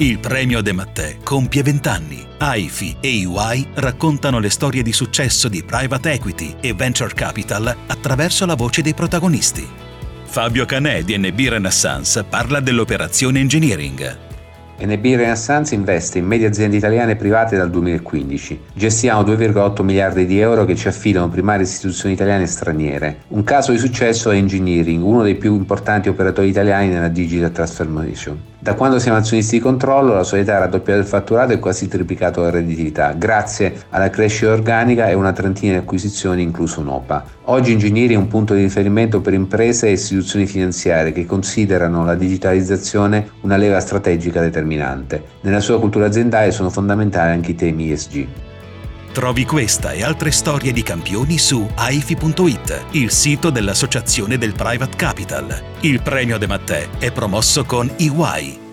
Il premio De Mattè compie 20 anni. AIFI e EY raccontano le storie di successo di private equity e venture capital attraverso la voce dei protagonisti. Fabio Canè di NB Renaissance parla dell'operazione engineering. NB Renaissance investe in medie aziende italiane private dal 2015. Gestiamo 2,8 miliardi di euro che ci affidano primarie istituzioni italiane e straniere. Un caso di successo è Engineering, uno dei più importanti operatori italiani nella digital transformation. Da quando siamo azionisti di controllo, la società ha raddoppiato il fatturato e quasi triplicato la redditività, grazie alla crescita organica e una trentina di acquisizioni, incluso Nopa. Oggi Engineering è un punto di riferimento per imprese e istituzioni finanziarie che considerano la digitalizzazione una leva strategica determinante. Nella sua cultura aziendale sono fondamentali anche i temi ESG. Trovi questa e altre storie di campioni su aifi.it, il sito dell'Associazione del Private Capital. Il premio De Mattè è promosso con EY